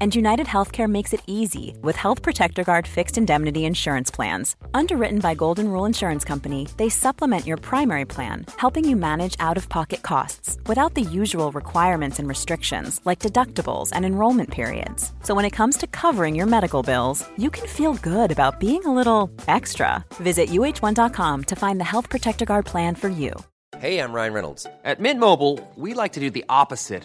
And United Healthcare makes it easy with Health Protector Guard fixed indemnity insurance plans. Underwritten by Golden Rule Insurance Company, they supplement your primary plan, helping you manage out of pocket costs without the usual requirements and restrictions like deductibles and enrollment periods. So when it comes to covering your medical bills, you can feel good about being a little extra. Visit uh1.com to find the Health Protector Guard plan for you. Hey, I'm Ryan Reynolds. At Mint Mobile, we like to do the opposite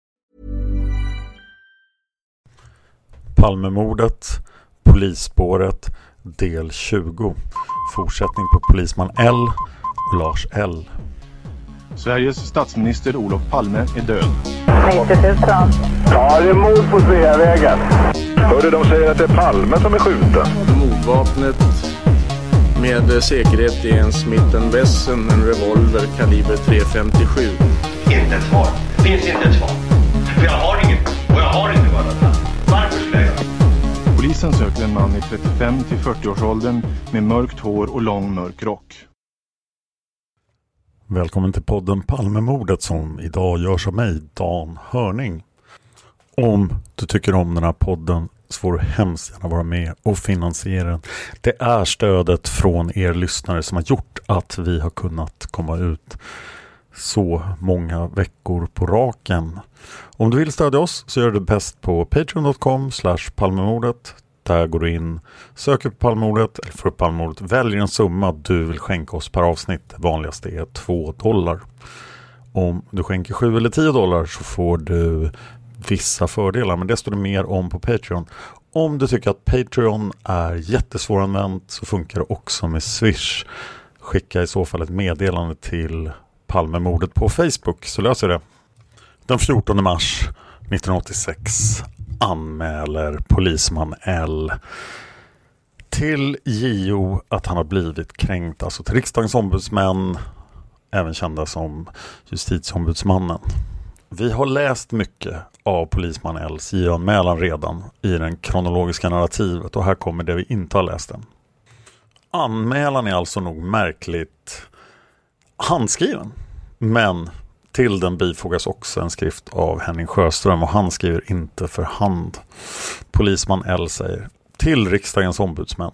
Palmemordet, Polisspåret, del 20. Fortsättning på Polisman L och Lars L. Sveriges statsminister Olof Palme är död. 90 000. Ja, det är mord på Sveavägen. Hörde de säger att det är Palme som är skjuten. Mordvapnet med säkerhet är en Smith Wesson, en revolver kaliber .357. Inte ett svar. Finns inte ett svar. För jag har inget. Polisen söker en man i 35 till 40-årsåldern med mörkt hår och lång mörk rock. Välkommen till podden Palmemordet som idag görs av mig, Dan Hörning. Om du tycker om den här podden så får du hemskt gärna vara med och finansiera den. Det är stödet från er lyssnare som har gjort att vi har kunnat komma ut så många veckor på raken. Om du vill stödja oss så gör du det bäst på patreon.com palmemordet. Där går du in, söker på Palmemordet eller får upp Palmemordet, väljer en summa du vill skänka oss per avsnitt. Det vanligaste är 2 dollar. Om du skänker 7 eller 10 dollar så får du vissa fördelar, men det står det mer om på Patreon. Om du tycker att Patreon är jättesvåranvänt så funkar det också med Swish. Skicka i så fall ett meddelande till Palmemordet på Facebook så löser det. Den 14 mars 1986 anmäler polisman L till JO att han har blivit kränkt, alltså till riksdagens ombudsmän, även kända som justitieombudsmannen. Vi har läst mycket av polisman Ls JO-anmälan redan i den kronologiska narrativet och här kommer det vi inte har läst än. Anmälan är alltså nog märkligt handskriven. Men till den bifogas också en skrift av Henning Sjöström och han skriver inte för hand. Polisman L säger till riksdagens ombudsmän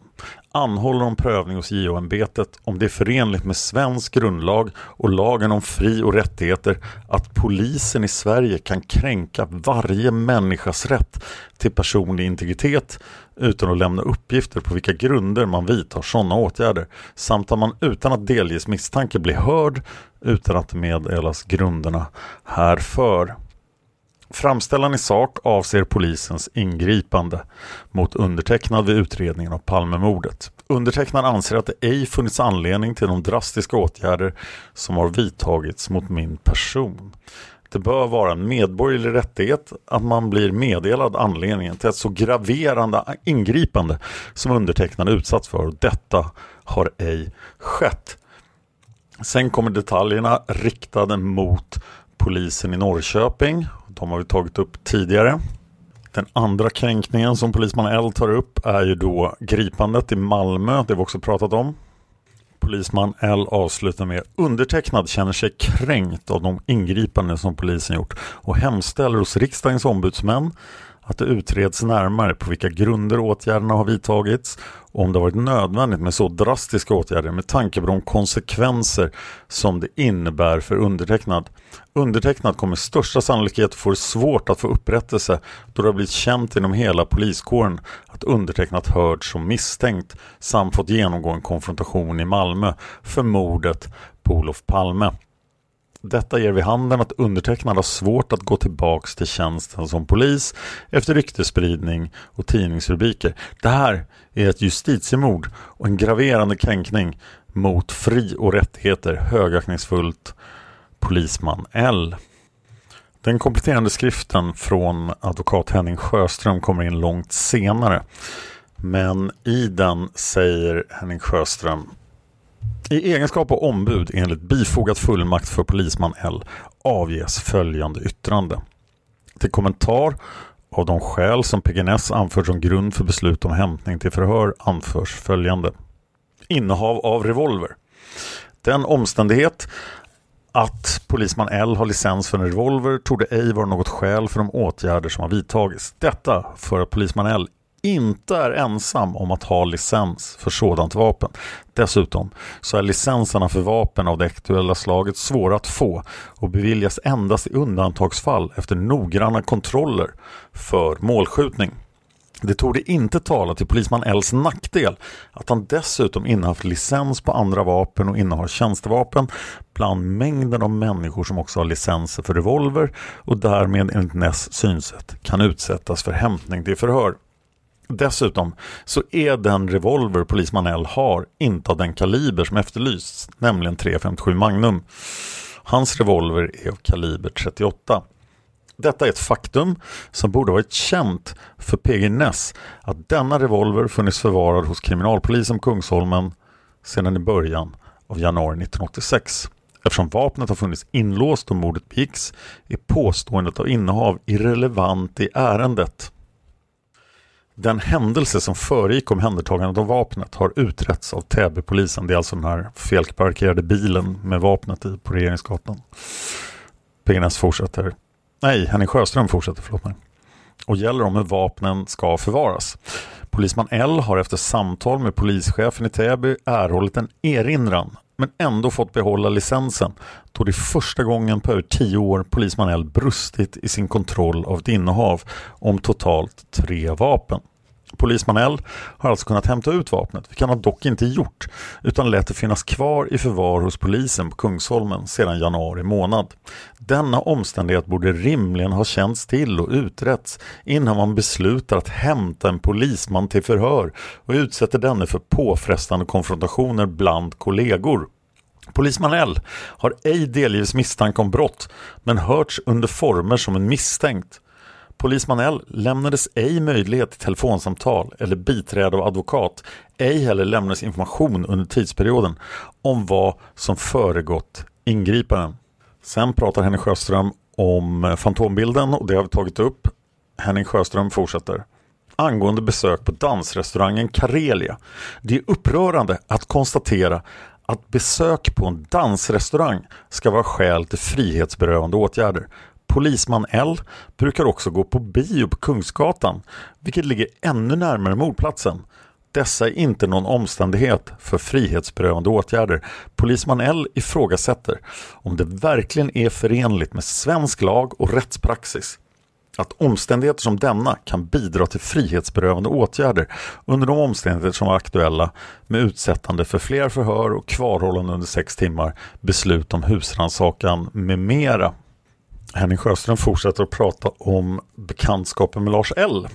anhåller om prövning hos JO-ämbetet om det är förenligt med svensk grundlag och lagen om fri och rättigheter att polisen i Sverige kan kränka varje människas rätt till personlig integritet utan att lämna uppgifter på vilka grunder man vidtar sådana åtgärder samt att man utan att delges misstanke blir hörd utan att meddelas grunderna härför. Framställan i sak avser polisens ingripande mot undertecknad vid utredningen av Palmemordet. Undertecknad anser att det ej funnits anledning till de drastiska åtgärder som har vidtagits mot min person. Det bör vara en medborgerlig rättighet att man blir meddelad anledningen till ett så graverande ingripande som undertecknad utsatts för och detta har ej skett. Sen kommer detaljerna riktade mot polisen i Norrköping. De har vi tagit upp tidigare. Den andra kränkningen som polisman L tar upp är ju då gripandet i Malmö. Det har vi också pratat om. Polisman L avslutar med undertecknad känner sig kränkt av de ingripanden som polisen gjort och hemställer hos riksdagens ombudsmän att det utreds närmare på vilka grunder åtgärderna har vidtagits och om det har varit nödvändigt med så drastiska åtgärder med tanke på de konsekvenser som det innebär för undertecknad. Undertecknad kommer största sannolikhet få det svårt att få upprättelse då det har blivit känt inom hela poliskåren att undertecknat hörts som misstänkt samt fått genomgå en konfrontation i Malmö för mordet på Olof Palme. Detta ger vid handen att undertecknad har svårt att gå tillbaks till tjänsten som polis efter ryktespridning och tidningsrubriker. Det här är ett justitiemord och en graverande kränkning mot fri och rättigheter högaktningsfullt polisman L. Den kompletterande skriften från advokat Henning Sjöström kommer in långt senare. Men i den säger Henning Sjöström i egenskap av ombud enligt bifogad fullmakt för polisman L avges följande yttrande. Till kommentar av de skäl som PGNS anfört som grund för beslut om hämtning till förhör anförs följande. Innehav av revolver. Den omständighet att polisman L har licens för en revolver tog det ej vara något skäl för de åtgärder som har vidtagits. Detta för att polisman L inte är ensam om att ha licens för sådant vapen. Dessutom så är licenserna för vapen av det aktuella slaget svåra att få och beviljas endast i undantagsfall efter noggranna kontroller för målskjutning. Det tog det inte tala till polisman Ls nackdel att han dessutom innehaft licens på andra vapen och innehar tjänstevapen bland mängden av människor som också har licenser för revolver och därmed enligt Ness synsätt kan utsättas för hämtning till förhör. Dessutom så är den revolver polisman L har inte av den kaliber som efterlysts, nämligen 357 Magnum. Hans revolver är av kaliber 38. Detta är ett faktum som borde varit känt för PG Ness att denna revolver funnits förvarad hos kriminalpolisen på Kungsholmen sedan i början av januari 1986. Eftersom vapnet har funnits inlåst och mordet begicks är påståendet av innehav irrelevant i ärendet. Den händelse som föregick omhändertagandet av vapnet har utretts av Täbypolisen. Det är alltså den här felparkerade bilen med vapnet i på Regeringsgatan. PNS fortsätter. Nej, Henning Sjöström fortsätter, förlåt mig. Och gäller om hur vapnen ska förvaras. Polisman L har efter samtal med polischefen i Täby erhållit en erinran men ändå fått behålla licensen då det är första gången på över tio år polisman L brustit i sin kontroll av ett innehav om totalt tre vapen. Polisman L har alltså kunnat hämta ut vapnet, vilket han dock inte gjort, utan lät det finnas kvar i förvar hos polisen på Kungsholmen sedan januari månad. Denna omständighet borde rimligen ha känts till och utretts innan man beslutar att hämta en polisman till förhör och utsätter denne för påfrestande konfrontationer bland kollegor. Polisman L har ej delgivits misstanke om brott men hörts under former som en misstänkt. Polisman L lämnades ej möjlighet till telefonsamtal eller biträde av advokat. Ej heller lämnades information under tidsperioden om vad som föregått ingripanden. Sen pratar Henning Sjöström om eh, fantombilden och det har vi tagit upp. Henning Sjöström fortsätter. Angående besök på dansrestaurangen Karelia. Det är upprörande att konstatera att besök på en dansrestaurang ska vara skäl till frihetsberövande åtgärder. Polisman L brukar också gå på bio på Kungsgatan, vilket ligger ännu närmare mordplatsen. Dessa är inte någon omständighet för frihetsberövande åtgärder. Polisman L ifrågasätter om det verkligen är förenligt med svensk lag och rättspraxis att omständigheter som denna kan bidra till frihetsberövande åtgärder under de omständigheter som var aktuella med utsättande för fler förhör och kvarhållande under sex timmar, beslut om husrannsakan med mera. Henning Sjöström fortsätter att prata om bekantskapen med Lars L.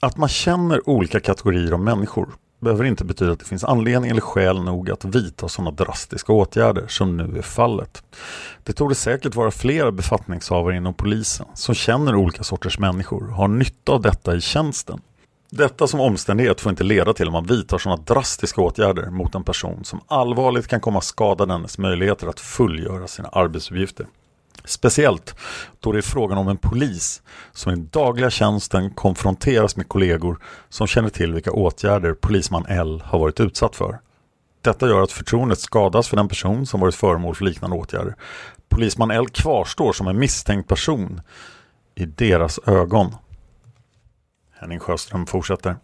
Att man känner olika kategorier av människor behöver inte betyda att det finns anledning eller skäl nog att vidta sådana drastiska åtgärder som nu är fallet. Det tog det säkert vara flera befattningshavare inom polisen som känner olika sorters människor och har nytta av detta i tjänsten. Detta som omständighet får inte leda till att man vidtar sådana drastiska åtgärder mot en person som allvarligt kan komma att skada dennes möjligheter att fullgöra sina arbetsuppgifter. Speciellt då det är frågan om en polis som i dagliga tjänsten konfronteras med kollegor som känner till vilka åtgärder polisman L har varit utsatt för. Detta gör att förtroendet skadas för den person som varit föremål för liknande åtgärder. Polisman L kvarstår som en misstänkt person i deras ögon. Henning Sjöström fortsätter.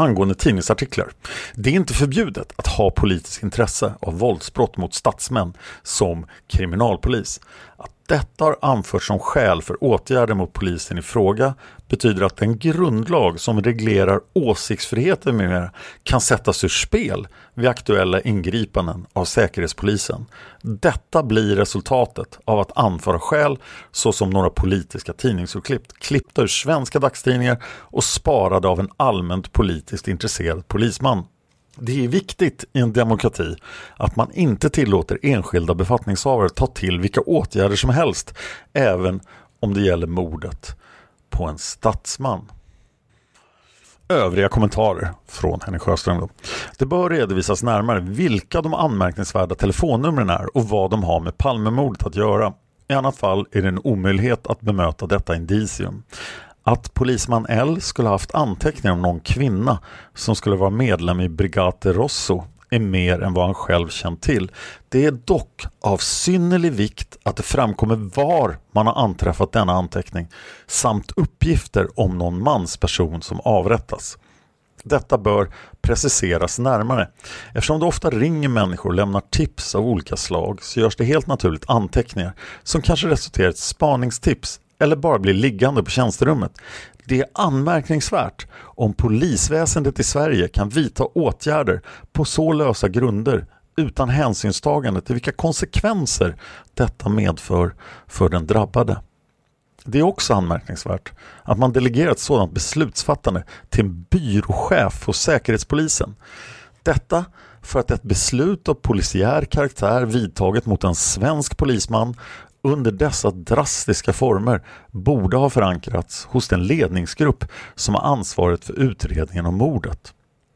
Angående tidningsartiklar. Det är inte förbjudet att ha politiskt intresse av våldsbrott mot statsmän som kriminalpolis. Att detta har anförts som skäl för åtgärder mot polisen i fråga betyder att den grundlag som reglerar åsiktsfriheten med mera kan sättas ur spel vid aktuella ingripanden av Säkerhetspolisen. Detta blir resultatet av att anföra skäl såsom några politiska tidningsurklipp klippta ur svenska dagstidningar och sparade av en allmänt politiskt intresserad polisman. Det är viktigt i en demokrati att man inte tillåter enskilda befattningshavare ta till vilka åtgärder som helst, även om det gäller mordet på en statsman. Övriga kommentarer från Henning Sjöström. Då. Det bör redovisas närmare vilka de anmärkningsvärda telefonnumren är och vad de har med Palmemordet att göra. I annat fall är det en omöjlighet att bemöta detta indicium. Att polisman L skulle haft anteckningar om någon kvinna som skulle vara medlem i Brigate Rosso är mer än vad han själv känt till. Det är dock av synnerlig vikt att det framkommer var man har anträffat denna anteckning samt uppgifter om någon mansperson som avrättas. Detta bör preciseras närmare. Eftersom det ofta ringer människor och lämnar tips av olika slag så görs det helt naturligt anteckningar som kanske resulterar i ett spaningstips eller bara blir liggande på tjänsterummet. Det är anmärkningsvärt om polisväsendet i Sverige kan vidta åtgärder på så lösa grunder utan hänsynstagande till vilka konsekvenser detta medför för den drabbade. Det är också anmärkningsvärt att man delegerat sådant beslutsfattande till en byråchef hos Säkerhetspolisen. Detta för att ett beslut av polisiär karaktär vidtaget mot en svensk polisman under dessa drastiska former borde ha förankrats hos den ledningsgrupp som har ansvaret för utredningen om mordet.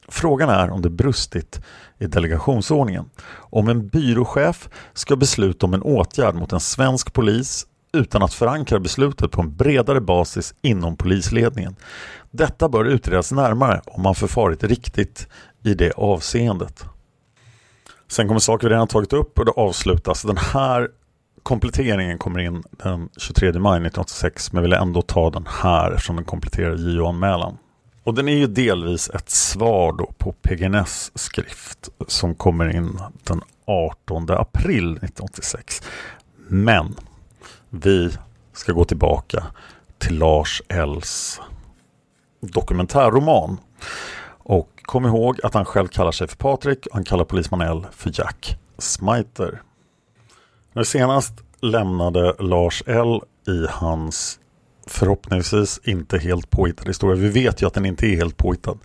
Frågan är om det brustit i delegationsordningen. Om en byråchef ska besluta om en åtgärd mot en svensk polis utan att förankra beslutet på en bredare basis inom polisledningen. Detta bör utredas närmare om man förfarit riktigt i det avseendet. Sen kommer saker vi redan tagit upp och det avslutas. Den här kompletteringen kommer in den 23 maj 1986 men vill ändå ta den här eftersom den kompletterar JO-anmälan. Och den är ju delvis ett svar då på PGNS skrift som kommer in den 18 april 1986. Men vi ska gå tillbaka till Lars Ells dokumentärroman. Och kom ihåg att han själv kallar sig för Patrik och han kallar polisman L för Jack Smiter. När senast lämnade Lars L i hans förhoppningsvis inte helt påhittad historia. Vi vet ju att den inte är helt påhittad.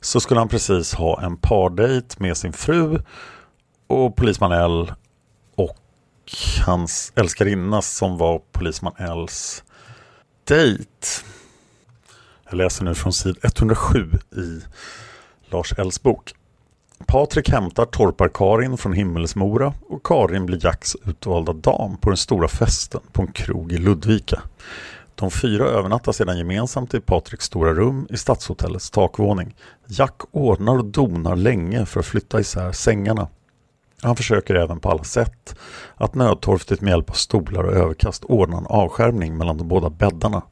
Så skulle han precis ha en pardejt med sin fru och polisman L och hans älskarinna som var polisman Ls dejt. Jag läser nu från sid 107 i Lars Ls bok. Patrik hämtar torpar-Karin från Himmelsmora och Karin blir Jacks utvalda dam på den stora festen på en krog i Ludvika. De fyra övernattar sedan gemensamt i Patriks stora rum i stadshotellets takvåning. Jack ordnar och donar länge för att flytta isär sängarna. Han försöker även på alla sätt att nödtorftigt med hjälp av stolar och överkast ordna en avskärmning mellan de båda bäddarna.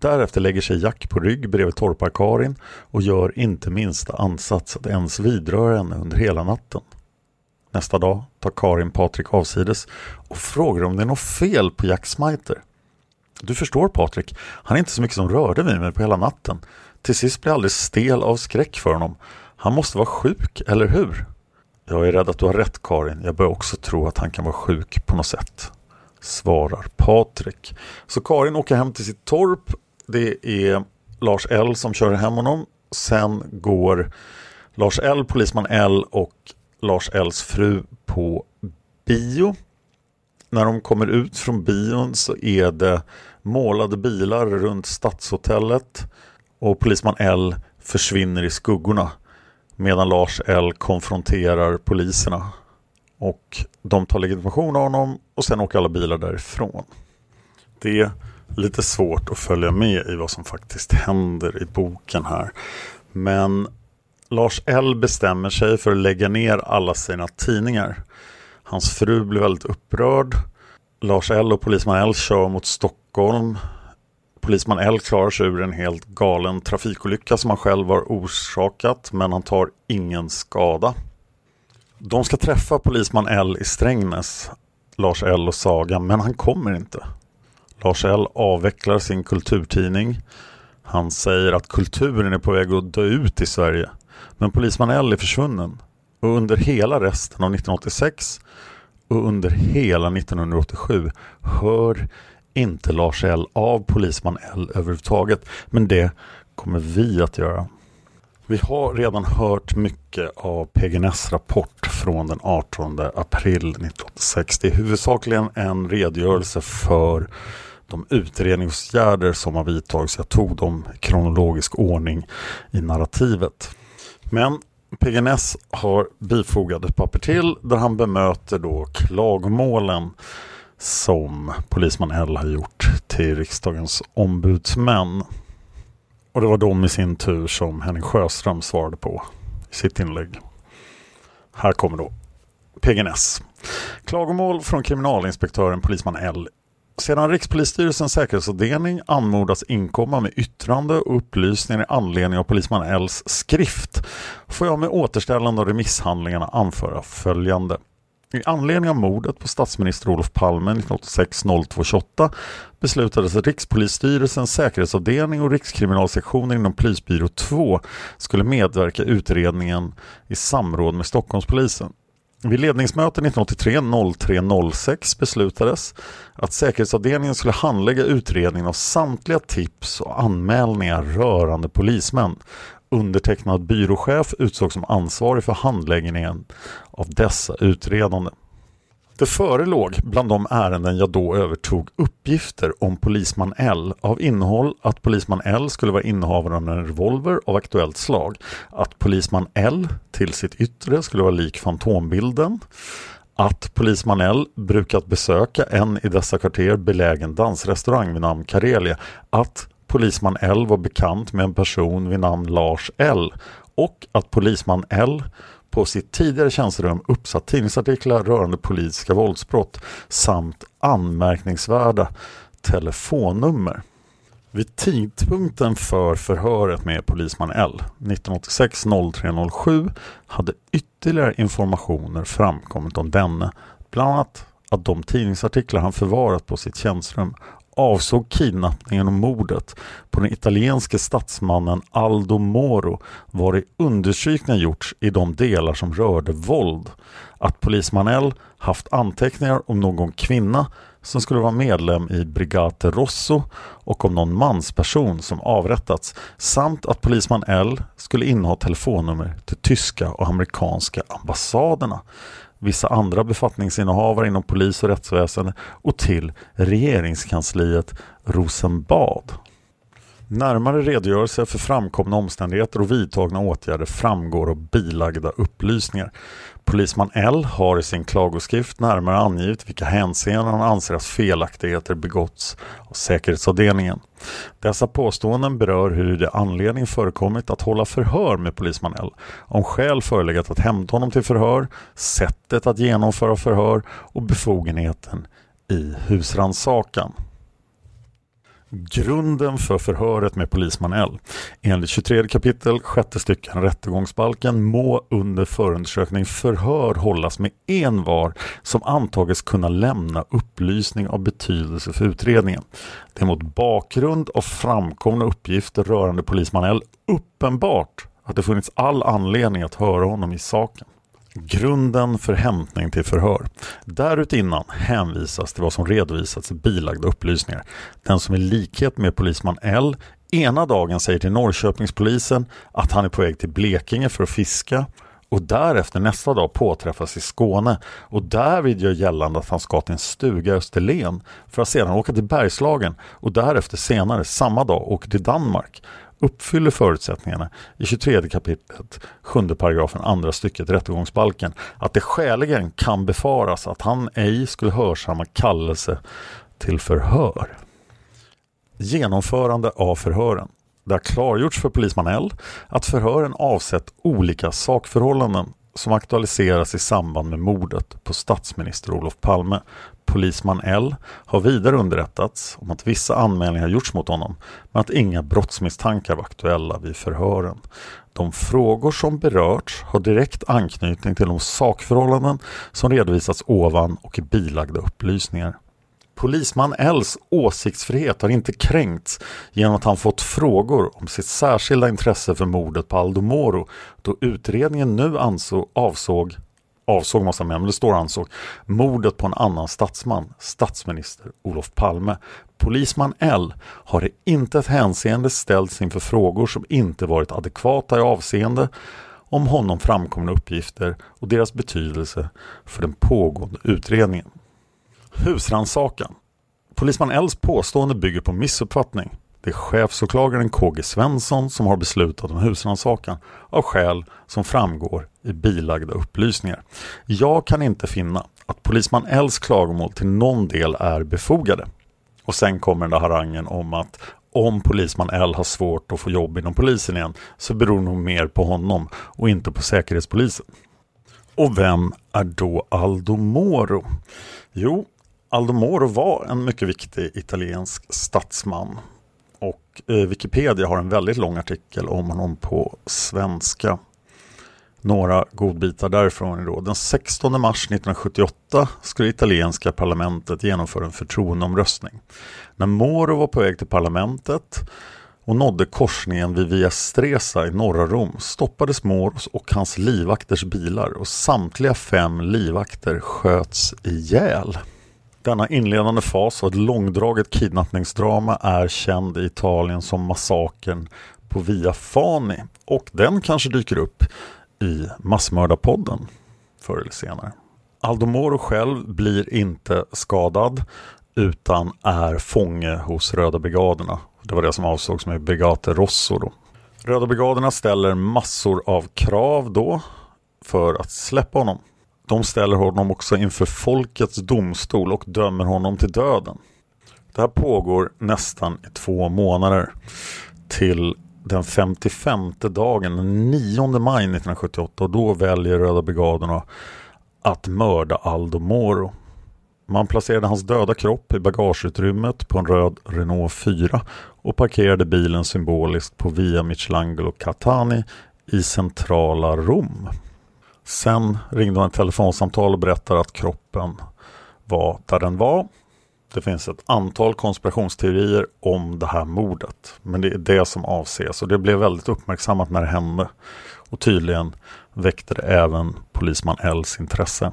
Därefter lägger sig Jack på rygg bredvid torpar-Karin och gör inte minsta ansats att ens vidröra henne under hela natten. Nästa dag tar Karin Patrik avsides och frågar om det är något fel på Jack Smiter. Du förstår Patrik, han är inte så mycket som rörde vid mig på hela natten. Till sist blir jag alldeles stel av skräck för honom. Han måste vara sjuk, eller hur? Jag är rädd att du har rätt Karin. Jag börjar också tro att han kan vara sjuk på något sätt. Svarar Patrik. Så Karin åker hem till sitt torp det är Lars L som kör hem honom. Sen går Lars L, polisman L och Lars Ls fru på bio. När de kommer ut från bion så är det målade bilar runt stadshotellet och polisman L försvinner i skuggorna medan Lars L konfronterar poliserna. Och de tar legitimation av honom och sen åker alla bilar därifrån. Det lite svårt att följa med i vad som faktiskt händer i boken här. Men Lars L bestämmer sig för att lägga ner alla sina tidningar. Hans fru blir väldigt upprörd. Lars L och polisman L kör mot Stockholm. Polisman L klarar sig ur en helt galen trafikolycka som han själv har orsakat men han tar ingen skada. De ska träffa Polisman L i Strängnäs, Lars L och Saga, men han kommer inte. Lars L avvecklar sin kulturtidning. Han säger att kulturen är på väg att dö ut i Sverige. Men Polisman L är försvunnen. Och under hela resten av 1986 och under hela 1987 hör inte Lars L av Polisman L överhuvudtaget. Men det kommer vi att göra. Vi har redan hört mycket av PGNs rapport från den 18 april 1986. Det är huvudsakligen en redogörelse för de utredningsåtgärder som har vidtagits. Jag tog dem i kronologisk ordning i narrativet. Men PGNS har bifogat ett papper till där han bemöter då klagomålen som polisman L har gjort till riksdagens ombudsmän. Och det var de i sin tur som Henning Sjöström svarade på i sitt inlägg. Här kommer då PGNS. Klagomål från kriminalinspektören polisman L sedan Rikspolisstyrelsens säkerhetsavdelning anmodas inkomma med yttrande och upplysningar i anledning av polisman Ls skrift får jag med återställande av remisshandlingarna anföra följande. I anledning av mordet på statsminister Olof Palme 1986-02-28 beslutades att Rikspolisstyrelsens säkerhetsavdelning och Rikskriminalsektionen inom Polisbyrå 2 skulle medverka i utredningen i samråd med Stockholmspolisen. Vid ledningsmöte 1983-03-06 beslutades att säkerhetsavdelningen skulle handlägga utredningen av samtliga tips och anmälningar rörande polismän. Undertecknad byråchef utsågs som ansvarig för handläggningen av dessa utredanden. Det förelåg bland de ärenden jag då övertog uppgifter om polisman L av innehåll att polisman L skulle vara innehavare av en revolver av aktuellt slag, att polisman L till sitt yttre skulle vara lik fantombilden, att polisman L brukat besöka en i dessa kvarter belägen dansrestaurang vid namn Karelia, att polisman L var bekant med en person vid namn Lars L och att polisman L på sitt tidigare tjänsterum uppsatt tidningsartiklar rörande politiska våldsbrott samt anmärkningsvärda telefonnummer. Vid tidpunkten för förhöret med polisman L 1986 0307 hade ytterligare informationer framkommit om denne, bland annat att de tidningsartiklar han förvarat på sitt tjänsterum avsåg kidnappningen och mordet på den italienske statsmannen Aldo Moro var i understrykningar gjorts i de delar som rörde våld. Att polisman L haft anteckningar om någon kvinna som skulle vara medlem i Brigate Rosso och om någon mansperson som avrättats samt att polisman L skulle inneha telefonnummer till tyska och amerikanska ambassaderna vissa andra befattningsinnehavare inom polis och rättsväsende och till regeringskansliet Rosenbad. Närmare redogörelse för framkomna omständigheter och vidtagna åtgärder framgår av bilagda upplysningar. Polisman L har i sin klagoskrift närmare angivit vilka hänseenden han anser att felaktigheter begåtts av säkerhetsavdelningen. Dessa påståenden berör hur det anledning förekommit att hålla förhör med polisman L, om skäl förelegat att hämta honom till förhör, sättet att genomföra förhör och befogenheten i husrannsakan. Grunden för förhöret med polisman L. Enligt 23 kapitel, sjätte stycken rättegångsbalken må under förundersökning förhör hållas med en var som antages kunna lämna upplysning av betydelse för utredningen. Det är mot bakgrund av framkomna uppgifter rörande polisman L uppenbart att det funnits all anledning att höra honom i saken. Grunden för hämtning till förhör. Därutinnan hänvisas till vad som redovisats i bilagda upplysningar. Den som i likhet med polisman L ena dagen säger till Norrköpingspolisen att han är på väg till Blekinge för att fiska och därefter nästa dag påträffas i Skåne och därvid gör gällande att han ska till en stuga i Österlen för att sedan åka till Bergslagen och därefter senare samma dag åka till Danmark uppfyller förutsättningarna i 23 kapitlet 7 paragrafen andra stycket rättegångsbalken att det skäligen kan befaras att han ej skulle hörsamma kallelse till förhör. Genomförande av förhören. Det har klargjorts för polisman L att förhören avsett olika sakförhållanden som aktualiseras i samband med mordet på statsminister Olof Palme. Polisman L har vidare underrättats om att vissa anmälningar gjorts mot honom men att inga brottsmisstankar var aktuella vid förhören. De frågor som berörts har direkt anknytning till de sakförhållanden som redovisats ovan och i bilagda upplysningar. Polisman Ls åsiktsfrihet har inte kränkts genom att han fått frågor om sitt särskilda intresse för mordet på Aldo Moro då utredningen nu ansåg, avsåg avsåg massa män, men det står ansåg, mordet på en annan statsman, statsminister Olof Palme. Polisman L har i inte ett hänseende ställts inför frågor som inte varit adekvata i avseende om honom framkomna uppgifter och deras betydelse för den pågående utredningen. Husransakan. Polisman Ls påstående bygger på missuppfattning. Det är chefsåklagaren KG Svensson som har beslutat om husrannsakan av skäl som framgår i bilagda upplysningar. Jag kan inte finna att polisman Ls klagomål till någon del är befogade. Och sen kommer den där harangen om att om polisman L har svårt att få jobb inom polisen igen så beror nog mer på honom och inte på säkerhetspolisen. Och vem är då Aldo Moro? Jo, Aldo Moro var en mycket viktig italiensk statsman och Wikipedia har en väldigt lång artikel om honom på svenska. Några godbitar därifrån då. Den 16 mars 1978 skulle italienska parlamentet genomföra en förtroendeomröstning. När Moro var på väg till parlamentet och nådde korsningen vid Via Stresa i norra Rom stoppades Moros och hans livvakters bilar och samtliga fem livvakter sköts ihjäl. Denna inledande fas av ett långdraget kidnappningsdrama är känd i Italien som massakern på Via Fani och den kanske dyker upp i Massmördarpodden förr eller senare. Aldo Moro själv blir inte skadad utan är fånge hos Röda brigaderna. Det var det som avsågs med Brigate Rosso. Då. Röda brigaderna ställer massor av krav då för att släppa honom. De ställer honom också inför folkets domstol och dömer honom till döden. Det här pågår nästan i två månader till den 55 dagen, den 9 maj 1978 och då väljer Röda brigaderna att mörda Aldo Moro. Man placerade hans döda kropp i bagageutrymmet på en röd Renault 4 och parkerade bilen symboliskt på Via Michelangelo Catani i centrala Rom. Sen ringde hon ett telefonsamtal och berättade att kroppen var där den var. Det finns ett antal konspirationsteorier om det här mordet. Men det är det som avses och det blev väldigt uppmärksammat när det hände. Och tydligen väckte det även polisman Ls intresse.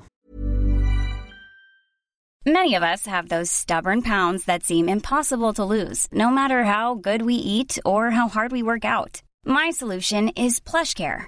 Many of us have those stubborn pounds that seem impossible to lose, no matter how good we eat or how hard we work out. My solution is plush care.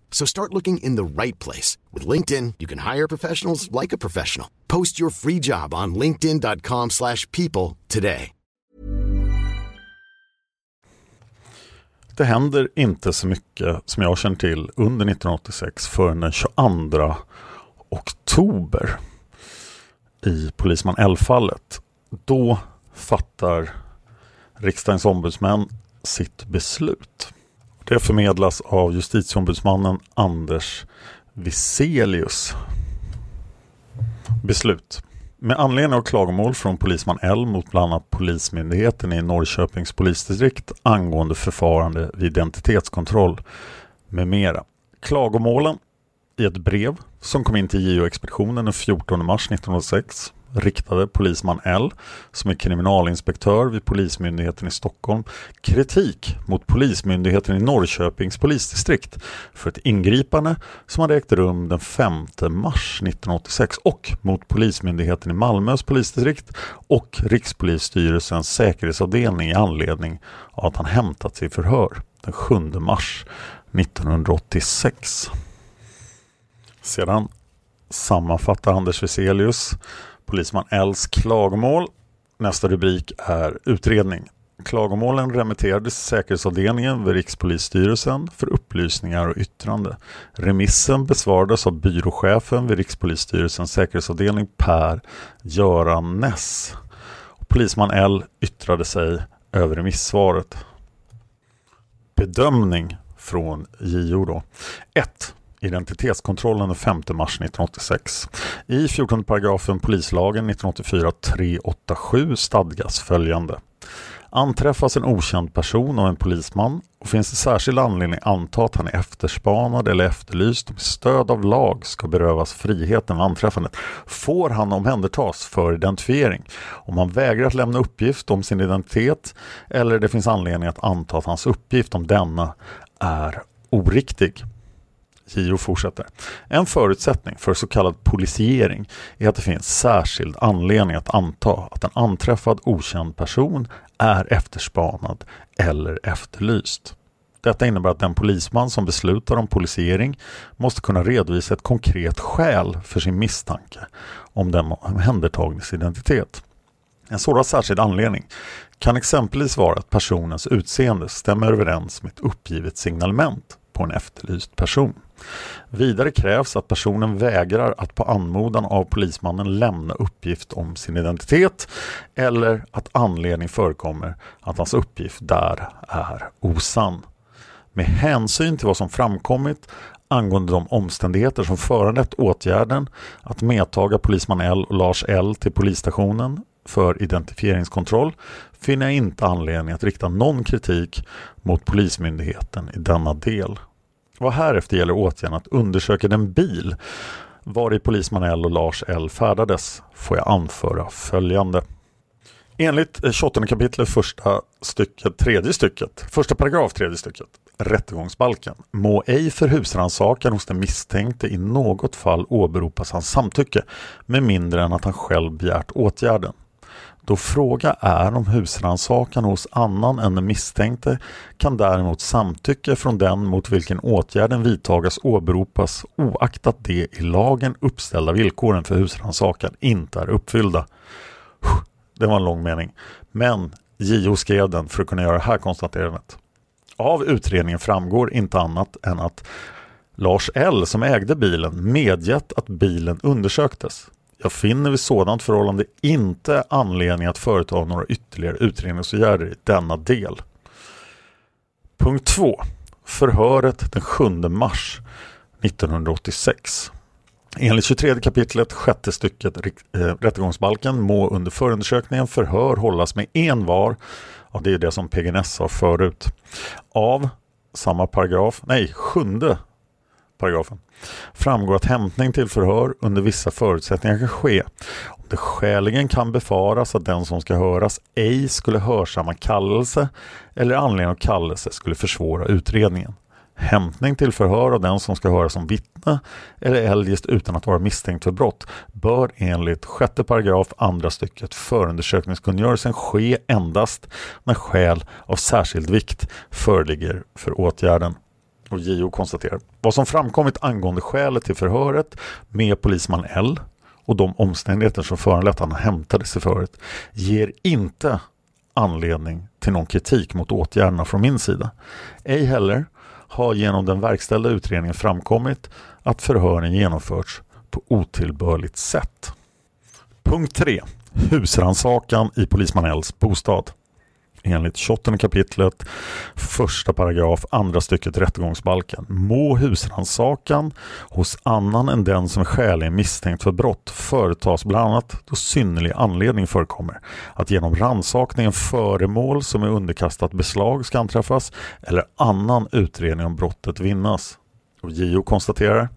So start looking in the right place. With LinkedIn, you can hire professionals like a professional. Post your free job on linkedin.com slash people today. Det händer inte så mycket som jag känner till under 1986 förrän den 22 oktober i Polisman L-fallet. Då fattar riksdagens ombudsmän sitt beslut. Det förmedlas av justitieombudsmannen Anders Viselius. Beslut. Med anledning av klagomål från polisman L mot bland annat Polismyndigheten i Norrköpings polisdistrikt angående förfarande vid identitetskontroll med mera. Klagomålen i ett brev som kom in till JO-expeditionen den 14 mars 1906 riktade polisman L, som är kriminalinspektör vid Polismyndigheten i Stockholm, kritik mot Polismyndigheten i Norrköpings polisdistrikt för ett ingripande som hade ägt rum den 5 mars 1986 och mot Polismyndigheten i Malmös polisdistrikt och Rikspolisstyrelsens säkerhetsavdelning i anledning av att han hämtats i förhör den 7 mars 1986. Sedan sammanfattar Anders Weselius polisman Ls klagomål. Nästa rubrik är utredning. Klagomålen remitterades till säkerhetsavdelningen vid Rikspolisstyrelsen för upplysningar och yttrande. Remissen besvarades av byråchefen vid Rikspolisstyrelsens säkerhetsavdelning Per Göran Ness. Polisman L yttrade sig över remissvaret. Bedömning från JO då. 1 identitetskontrollen den 5 mars 1986. I 14 paragrafen polislagen 1984 387 stadgas följande. Anträffas en okänd person av en polisman och finns det särskild anledning anta att han är efterspanad eller efterlyst och med stöd av lag ska berövas friheten vid anträffandet får han omhändertas för identifiering om han vägrar att lämna uppgift om sin identitet eller det finns anledning att anta att hans uppgift om denna är oriktig. JO fortsätter. En förutsättning för så kallad polisiering är att det finns särskild anledning att anta att en anträffad okänd person är efterspanad eller efterlyst. Detta innebär att den polisman som beslutar om polisiering måste kunna redovisa ett konkret skäl för sin misstanke om den omhändertagnes identitet. En sådan särskild anledning kan exempelvis vara att personens utseende stämmer överens med ett uppgivet signalement på en efterlyst person. Vidare krävs att personen vägrar att på anmodan av polismannen lämna uppgift om sin identitet eller att anledning förekommer att hans uppgift där är osann. Med hänsyn till vad som framkommit angående de omständigheter som föranlett åtgärden att medtaga polisman L och Lars L till polisstationen för identifieringskontroll finner jag inte anledning att rikta någon kritik mot Polismyndigheten i denna del. Vad härefter gäller åtgärden att undersöka den bil var i polisman L och Lars L färdades får jag anföra följande. Enligt eh, 28 kapitlet första stycket, tredje stycket, första paragraf tredje stycket, rättegångsbalken må ej för husrannsakan hos den misstänkte i något fall åberopas hans samtycke med mindre än att han själv begärt åtgärden. Då fråga är om husrannsakan hos annan än den misstänkte kan däremot samtycke från den mot vilken åtgärden vidtagas åberopas oaktat de i lagen uppställda villkoren för husrannsakan inte är uppfyllda. Det var en lång mening. Men JO skrev den för att kunna göra det här konstaterandet. Av utredningen framgår inte annat än att Lars L som ägde bilen medgett att bilen undersöktes. Jag finner vid sådant förhållande inte anledning att företa några ytterligare utredningsåtgärder i denna del. Punkt 2. Förhöret den 7 mars 1986. Enligt 23 kapitlet sjätte stycket eh, rättegångsbalken må under förundersökningen förhör hållas med en var, ja, det är det som PGNS sa förut, av samma paragraf, nej sjunde paragrafen framgår att hämtning till förhör under vissa förutsättningar kan ske. Om det skäligen kan befaras att den som ska höras ej skulle hörsamma kallelse eller anledning av kallelse skulle försvåra utredningen. Hämtning till förhör av den som ska höras som vittne eller eljest utan att vara misstänkt för brott bör enligt sjätte paragraf andra stycket förundersökningskungörelsen ske endast när skäl av särskild vikt föreligger för åtgärden. Och JO konstaterar vad som framkommit angående skälet till förhöret med polisman L och de omständigheter som föranlett att han hämtades i förhöret ger inte anledning till någon kritik mot åtgärderna från min sida. Ej heller har genom den verkställda utredningen framkommit att förhören genomförts på otillbörligt sätt. Punkt 3. Husransakan i polisman Ls bostad enligt 28 kapitlet första paragraf andra stycket rättegångsbalken må husransakan hos annan än den som är skäligen misstänkt för brott företas bland annat då synnerlig anledning förekommer att genom rannsakningen föremål som är underkastat beslag ska anträffas eller annan utredning om brottet vinnas. Och JO konstaterar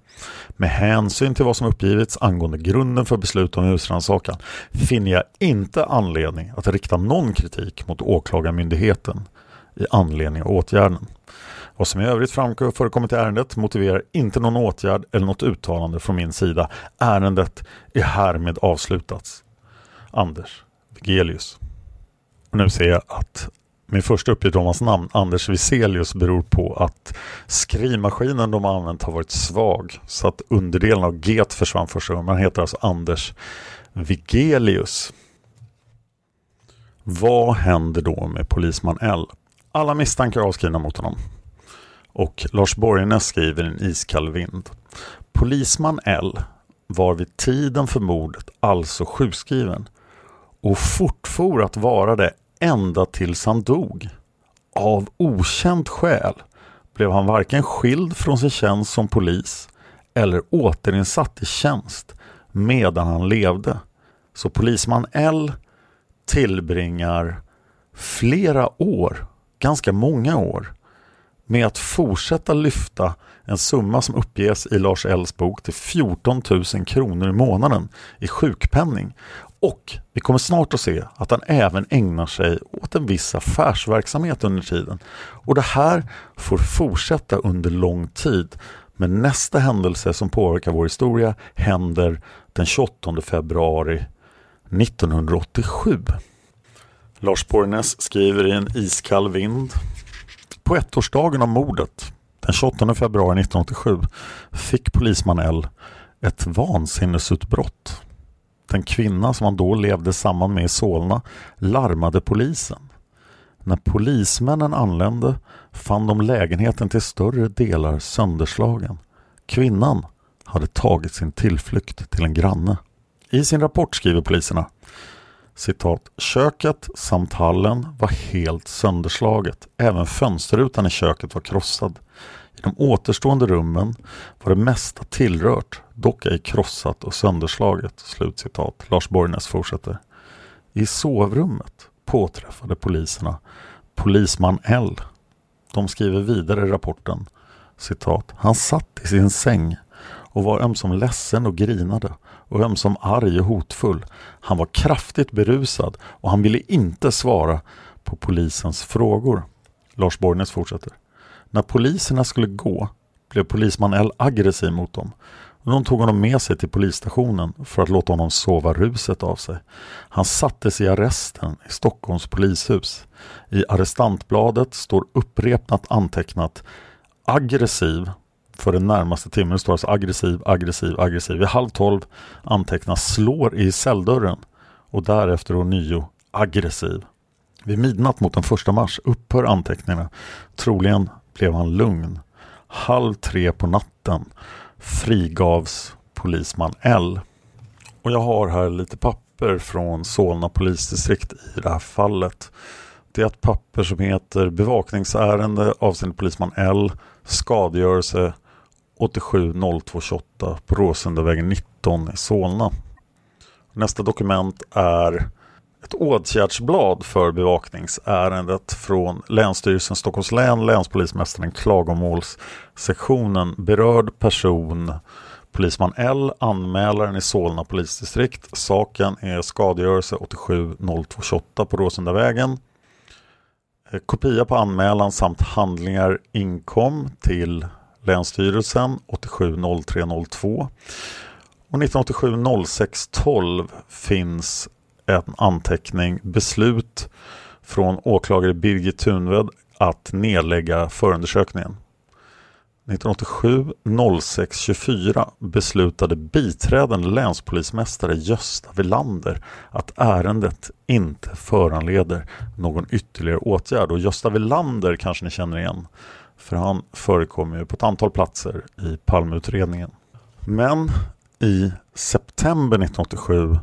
med hänsyn till vad som uppgivits angående grunden för beslut om husrannsakan finner jag inte anledning att rikta någon kritik mot åklagarmyndigheten i anledning av åtgärden. Vad som i övrigt förekommit i ärendet motiverar inte någon åtgärd eller något uttalande från min sida. Ärendet är härmed avslutats. Anders Vigelius. Och nu ser jag att min första uppgift om hans namn, Anders Viselius, beror på att skrivmaskinen de har använt har varit svag. Så att underdelen av G försvann första gången. Han heter alltså Anders Vigelius. Vad händer då med polisman L? Alla misstankar är avskrivna mot honom. Och Lars Borgnäs skriver i en iskall vind. Polisman L var vid tiden för mordet alltså sjukskriven och fortfor att vara det ända tills han dog. Av okänt skäl blev han varken skild från sin tjänst som polis eller återinsatt i tjänst medan han levde. Så polisman L tillbringar flera år, ganska många år, med att fortsätta lyfta en summa som uppges i Lars Ls bok till 14 000 kronor i månaden i sjukpenning och vi kommer snart att se att han även ägnar sig åt en viss affärsverksamhet under tiden. Och det här får fortsätta under lång tid. Men nästa händelse som påverkar vår historia händer den 28 februari 1987. Lars Borgnäs skriver i en iskall vind. På ettårsdagen av mordet, den 28 februari 1987, fick polisman L ett vansinnesutbrott. Den kvinna som han då levde samman med i Solna larmade polisen. När polismännen anlände fann de lägenheten till större delar sönderslagen. Kvinnan hade tagit sin tillflykt till en granne. I sin rapport skriver poliserna citat, Köket samt hallen var helt sönderslaget. Även fönsterrutan i köket var krossad. I de återstående rummen var det mesta tillrört, dock ej krossat och sönderslaget. Slutcitat. Lars Borgnäs fortsätter. I sovrummet påträffade poliserna polisman L. De skriver vidare i rapporten citat. Han satt i sin säng och var ömsom ledsen och grinade och ömsom arg och hotfull. Han var kraftigt berusad och han ville inte svara på polisens frågor. Lars Borgnäs fortsätter. När poliserna skulle gå blev polisman L aggressiv mot dem. De tog honom med sig till polisstationen för att låta honom sova ruset av sig. Han sattes i arresten i Stockholms polishus. I arrestantbladet står upprepat antecknat aggressiv för den närmaste timmen. Det står alltså aggressiv, aggressiv, aggressiv. Vid halv tolv antecknas slår i celldörren och därefter ånyo aggressiv. Vid midnatt mot den första mars upphör anteckningarna. Troligen blev han lugn. Halv tre på natten frigavs polisman L. Och jag har här lite papper från Solna polisdistrikt i det här fallet. Det är ett papper som heter bevakningsärende avseende polisman L, skadegörelse 870228 på Råsundavägen 19 i Solna. Nästa dokument är ett åtgärdsblad för bevakningsärendet från Länsstyrelsen Stockholms län, länspolismästaren, klagomålssektionen, berörd person, polisman L, anmälaren i Solna polisdistrikt. Saken är skadegörelse 870228 på Råsundavägen. Eh, kopia på anmälan samt handlingar inkom till Länsstyrelsen 870302. Och 1987 06 12 finns en anteckning beslut från åklagare Birgit Thunved att nedlägga förundersökningen. 1987 06 24 beslutade biträdande länspolismästare Gösta Villander att ärendet inte föranleder någon ytterligare åtgärd. Och Gösta Villander kanske ni känner igen. För han förekommer ju på ett antal platser i Palmeutredningen. Men i september 1987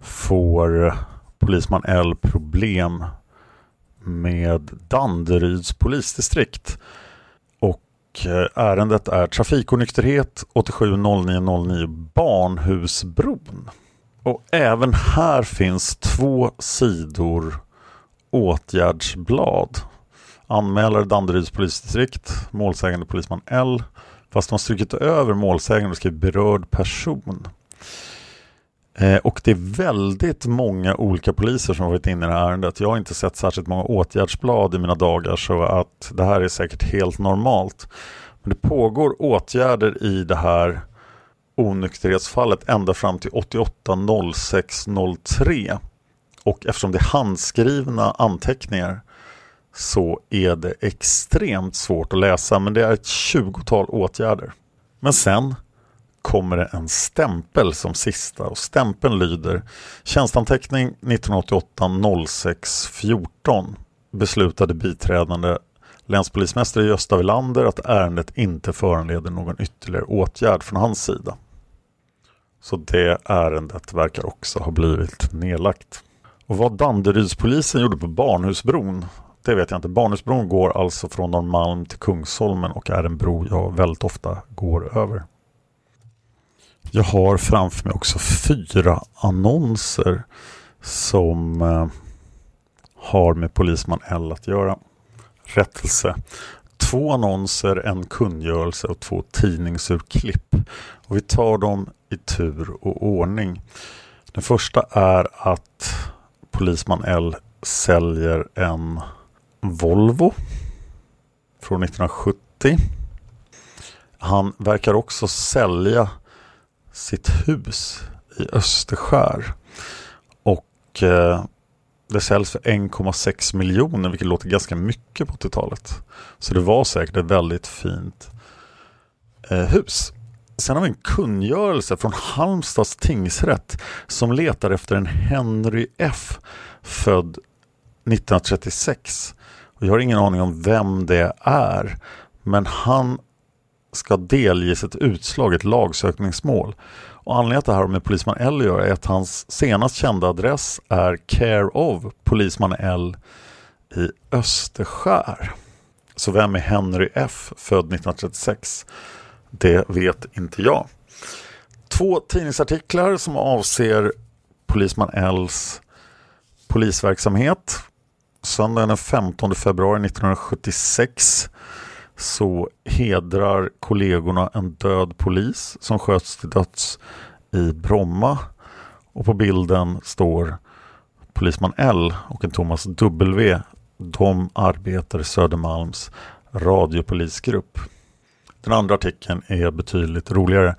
får polisman L problem med Danderyds polisdistrikt. Och eh, ärendet är trafikonykterhet 870909 Barnhusbron. Och även här finns två sidor åtgärdsblad. Anmälare Danderyds polisdistrikt, målsägande polisman L. Fast de har strukit över målsägande och skrivit berörd person. Eh, och det är väldigt många olika poliser som har varit inne i det här ärendet. Jag har inte sett särskilt många åtgärdsblad i mina dagar så att det här är säkert helt normalt. Men det pågår åtgärder i det här onykterhetsfallet ända fram till 88.06.03. Och eftersom det är handskrivna anteckningar så är det extremt svårt att läsa men det är ett tjugotal åtgärder. Men sen kommer det en stämpel som sista och stämpeln lyder Tjänstanteckning 1988 06 14 beslutade biträdande länspolismästare Gösta Villander att ärendet inte föranleder någon ytterligare åtgärd från hans sida. Så det ärendet verkar också ha blivit nedlagt. Och vad Danderydspolisen gjorde på Barnhusbron det vet jag inte. Barnhusbron går alltså från Norrmalm till Kungsholmen och är en bro jag väldigt ofta går över. Jag har framför mig också fyra annonser som eh, har med Polisman L att göra. Rättelse. Två annonser, en kungörelse och två tidningsurklipp. Och vi tar dem i tur och ordning. Den första är att Polisman L säljer en Volvo från 1970. Han verkar också sälja sitt hus i Österskär. Och eh, det säljs för 1,6 miljoner vilket låter ganska mycket på 80-talet. Så det var säkert ett väldigt fint eh, hus. Sen har vi en kungörelse från Halmstads tingsrätt som letar efter en Henry F född 1936. Och jag har ingen aning om vem det är. Men han ska delges ett utslag, ett lagsökningsmål. Och anledningen till att det här har med Polisman L att göra är att hans senast kända adress är Care of Polisman L i Österskär. Så vem är Henry F född 1936? Det vet inte jag. Två tidningsartiklar som avser Polisman Ls polisverksamhet. Söndagen den 15 februari 1976 så hedrar kollegorna en död polis som sköts till döds i Bromma. Och på bilden står polisman L och en Thomas W. De arbetar i Södermalms radiopolisgrupp. Den andra artikeln är betydligt roligare.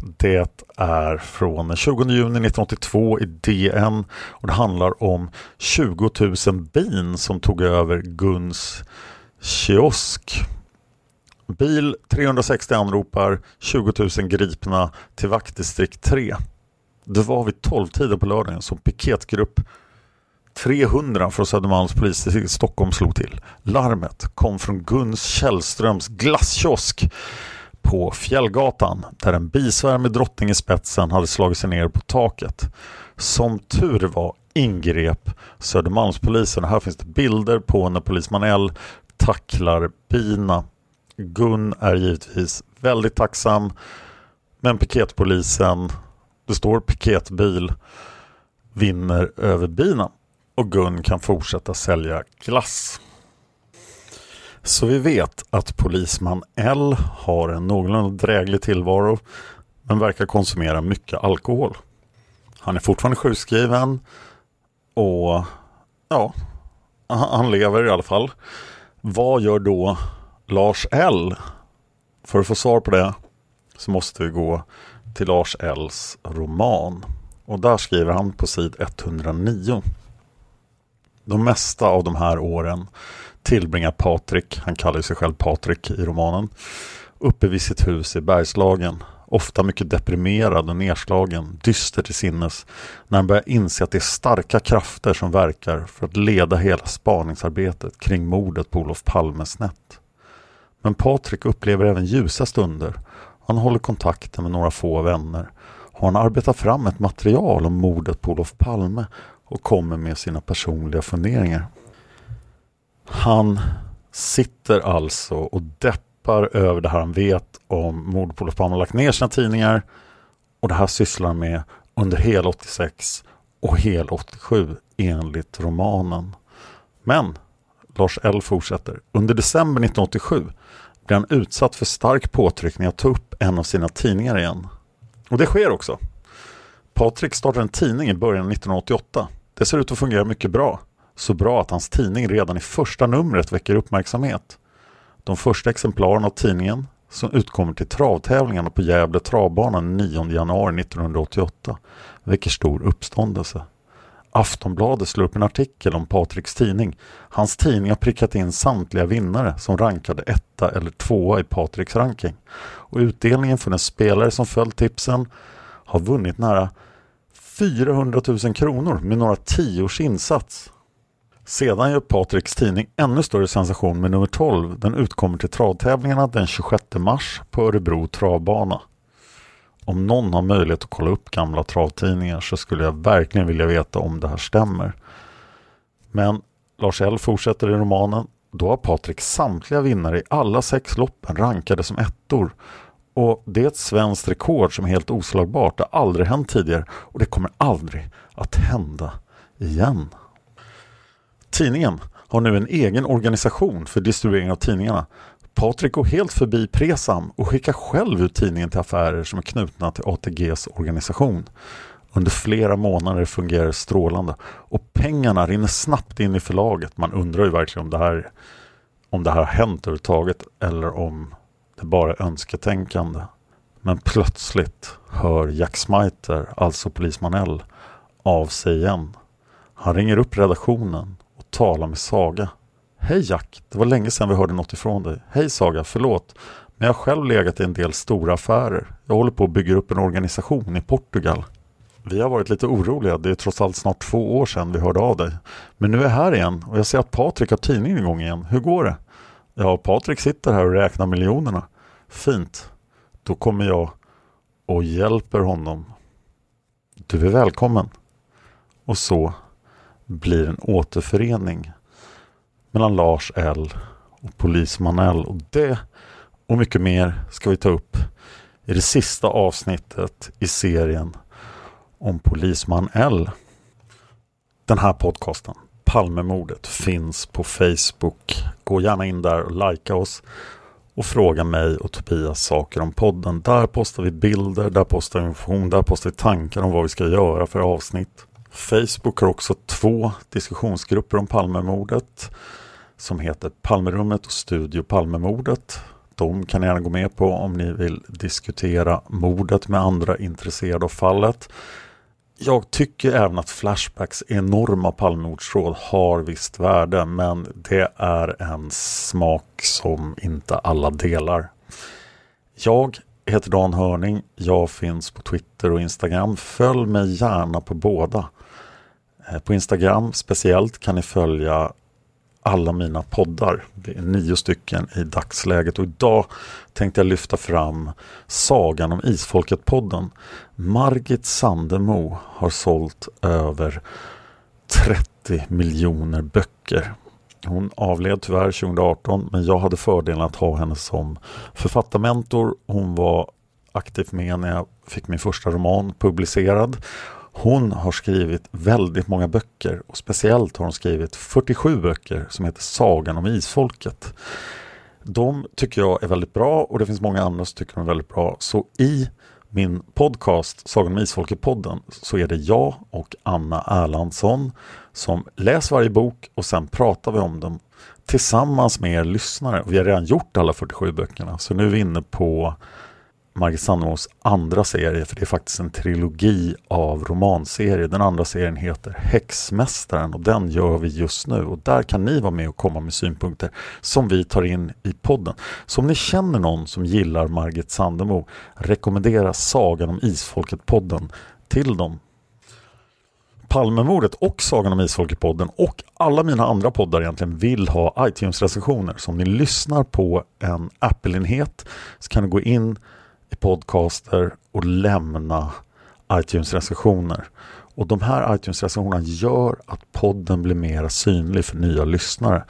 Det är från den 20 juni 1982 i DN och det handlar om 20 000 bin som tog över Guns kiosk. Bil 360 anropar, 20 000 gripna till vaktdistrikt 3. Det var vid 12-tiden på lördagen som piketgrupp 300 från Södermalms polisdistrikt i Stockholm slog till. Larmet kom från Guns Källströms glasskiosk på Fjällgatan där en bisvärm med drottning i spetsen hade slagit sig ner på taket. Som tur var ingrep Södermalmspolisen. Här finns det bilder på när polisman L tacklar bina. Gun är givetvis väldigt tacksam men piketpolisen, det står piketbil, vinner över bina och Gun kan fortsätta sälja glass. Så vi vet att polisman L har en någorlunda dräglig tillvaro men verkar konsumera mycket alkohol. Han är fortfarande sjukskriven och ja, han lever i alla fall. Vad gör då Lars L? För att få svar på det så måste vi gå till Lars Ls roman. Och där skriver han på sid 109. De mesta av de här åren tillbringar Patrik, han kallar sig själv Patrik i romanen, uppe vid sitt hus i Bergslagen, ofta mycket deprimerad och nedslagen, dyster till sinnes, när han börjar inse att det är starka krafter som verkar för att leda hela spaningsarbetet kring mordet på Olof Palme snett. Men Patrik upplever även ljusa stunder. Han håller kontakten med några få vänner. Han arbetar fram ett material om mordet på Olof Palme och kommer med sina personliga funderingar. Han sitter alltså och deppar över det här han vet om mordet på Palme. Har lagt ner sina tidningar och det här sysslar han med under hela 86 och hela 87 enligt romanen. Men Lars L fortsätter. Under december 1987 blir han utsatt för stark påtryckning att ta upp en av sina tidningar igen. Och det sker också. Patrik startar en tidning i början av 1988. Det ser ut att fungera mycket bra. Så bra att hans tidning redan i första numret väcker uppmärksamhet. De första exemplaren av tidningen som utkommer till travtävlingarna på Gävle travbana 9 januari 1988 väcker stor uppståndelse. Aftonbladet slår upp en artikel om Patriks tidning. Hans tidning har prickat in samtliga vinnare som rankade etta eller tvåa i Patriks ranking. Och utdelningen för den spelare som följt tipsen har vunnit nära 400 000 kronor med några tiors insats. Sedan gör Patriks tidning ännu större sensation med nummer 12. Den utkommer till travtävlingarna den 26 mars på Örebro travbana. Om någon har möjlighet att kolla upp gamla travtidningar så skulle jag verkligen vilja veta om det här stämmer. Men Lars L fortsätter i romanen. Då har Patrik samtliga vinnare i alla sex loppen rankade som ettor. Och det är ett svenskt rekord som är helt oslagbart. Det har aldrig hänt tidigare och det kommer aldrig att hända igen. Tidningen har nu en egen organisation för distribuering av tidningarna. Patrik går helt förbi Presam och skickar själv ut tidningen till affärer som är knutna till ATGs organisation. Under flera månader fungerar det strålande och pengarna rinner snabbt in i förlaget. Man undrar ju verkligen om det här, om det här har hänt överhuvudtaget eller om det bara är önsketänkande. Men plötsligt hör Jack Smiter, alltså polisman L, av sig igen. Han ringer upp redaktionen Tala med Saga. Hej Jack, det var länge sedan vi hörde något ifrån dig. Hej Saga, förlåt. Men jag har själv legat i en del stora affärer. Jag håller på att bygga upp en organisation i Portugal. Vi har varit lite oroliga. Det är trots allt snart två år sedan vi hörde av dig. Men nu är jag här igen och jag ser att Patrik har tidningen igång igen. Hur går det? Ja, Patrik sitter här och räknar miljonerna. Fint. Då kommer jag och hjälper honom. Du är välkommen. Och så blir en återförening mellan Lars L och polisman L. Och det och mycket mer ska vi ta upp i det sista avsnittet i serien om polisman L. Den här podcasten, Palmemordet, finns på Facebook. Gå gärna in där och likea oss och fråga mig och Tobias saker om podden. Där postar vi bilder, där postar vi information, där postar vi tankar om vad vi ska göra för avsnitt. Facebook har också två diskussionsgrupper om Palmemordet som heter Palmerummet och Studio Palmemordet. De kan ni gärna gå med på om ni vill diskutera mordet med andra intresserade av fallet. Jag tycker även att Flashbacks enorma Palmemordsråd har visst värde men det är en smak som inte alla delar. Jag heter Dan Hörning. Jag finns på Twitter och Instagram. Följ mig gärna på båda. Eh, på Instagram speciellt kan ni följa alla mina poddar. Det är nio stycken i dagsläget och idag tänkte jag lyfta fram Sagan om Isfolket-podden. Margit Sandemo har sålt över 30 miljoner böcker. Hon avled tyvärr 2018 men jag hade fördelen att ha henne som författarmentor. Hon var aktivt med när jag fick min första roman publicerad hon har skrivit väldigt många böcker och speciellt har hon skrivit 47 böcker som heter Sagan om isfolket. De tycker jag är väldigt bra och det finns många andra som tycker de är väldigt bra. Så i min podcast Sagan om Isfolket-podden så är det jag och Anna Erlandsson som läser varje bok och sen pratar vi om dem tillsammans med er lyssnare. Vi har redan gjort alla 47 böckerna så nu är vi inne på Margit Sandemos andra serie, för det är faktiskt en trilogi av romanserier. Den andra serien heter Häxmästaren och den gör vi just nu och där kan ni vara med och komma med synpunkter som vi tar in i podden. Så om ni känner någon som gillar Margit Sandemo, rekommendera Sagan om Isfolket-podden till dem. Palmemordet och Sagan om Isfolket-podden och alla mina andra poddar egentligen vill ha iTunes-recensioner. Så om ni lyssnar på en Apple-enhet så kan ni gå in i podcaster och lämna iTunes-recensioner. Och de här iTunes-recensionerna gör att podden blir mer synlig för nya lyssnare.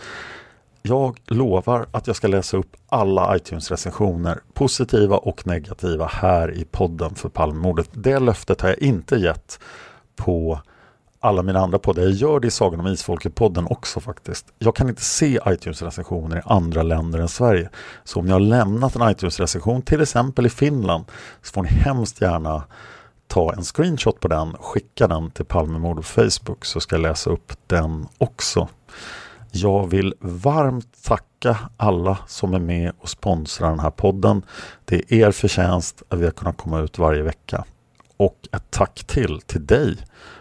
Jag lovar att jag ska läsa upp alla iTunes-recensioner, positiva och negativa, här i podden för Palmemordet. Det löftet har jag inte gett på alla mina andra poddar. Jag gör det i Sagan om Isfolket-podden också faktiskt. Jag kan inte se iTunes-recensioner i andra länder än Sverige. Så om ni har lämnat en iTunes-recension, till exempel i Finland, så får ni hemskt gärna ta en screenshot på den, skicka den till Palmemord på Facebook så ska jag läsa upp den också. Jag vill varmt tacka alla som är med och sponsrar den här podden. Det är er förtjänst att vi har kunnat komma ut varje vecka. Och ett tack till till dig